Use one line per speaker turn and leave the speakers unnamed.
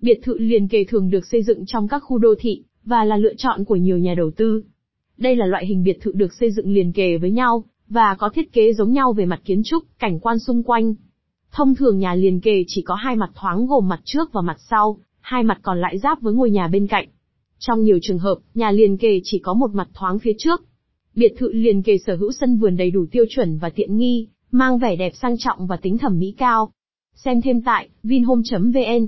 Biệt thự liền kề thường được xây dựng trong các khu đô thị, và là lựa chọn của nhiều nhà đầu tư. Đây là loại hình biệt thự được xây dựng liền kề với nhau, và có thiết kế giống nhau về mặt kiến trúc, cảnh quan xung quanh. Thông thường nhà liền kề chỉ có hai mặt thoáng gồm mặt trước và mặt sau, hai mặt còn lại giáp với ngôi nhà bên cạnh. Trong nhiều trường hợp, nhà liền kề chỉ có một mặt thoáng phía trước. Biệt thự liền kề sở hữu sân vườn đầy đủ tiêu chuẩn và tiện nghi, mang vẻ đẹp sang trọng và tính thẩm mỹ cao. Xem thêm tại vinhome.vn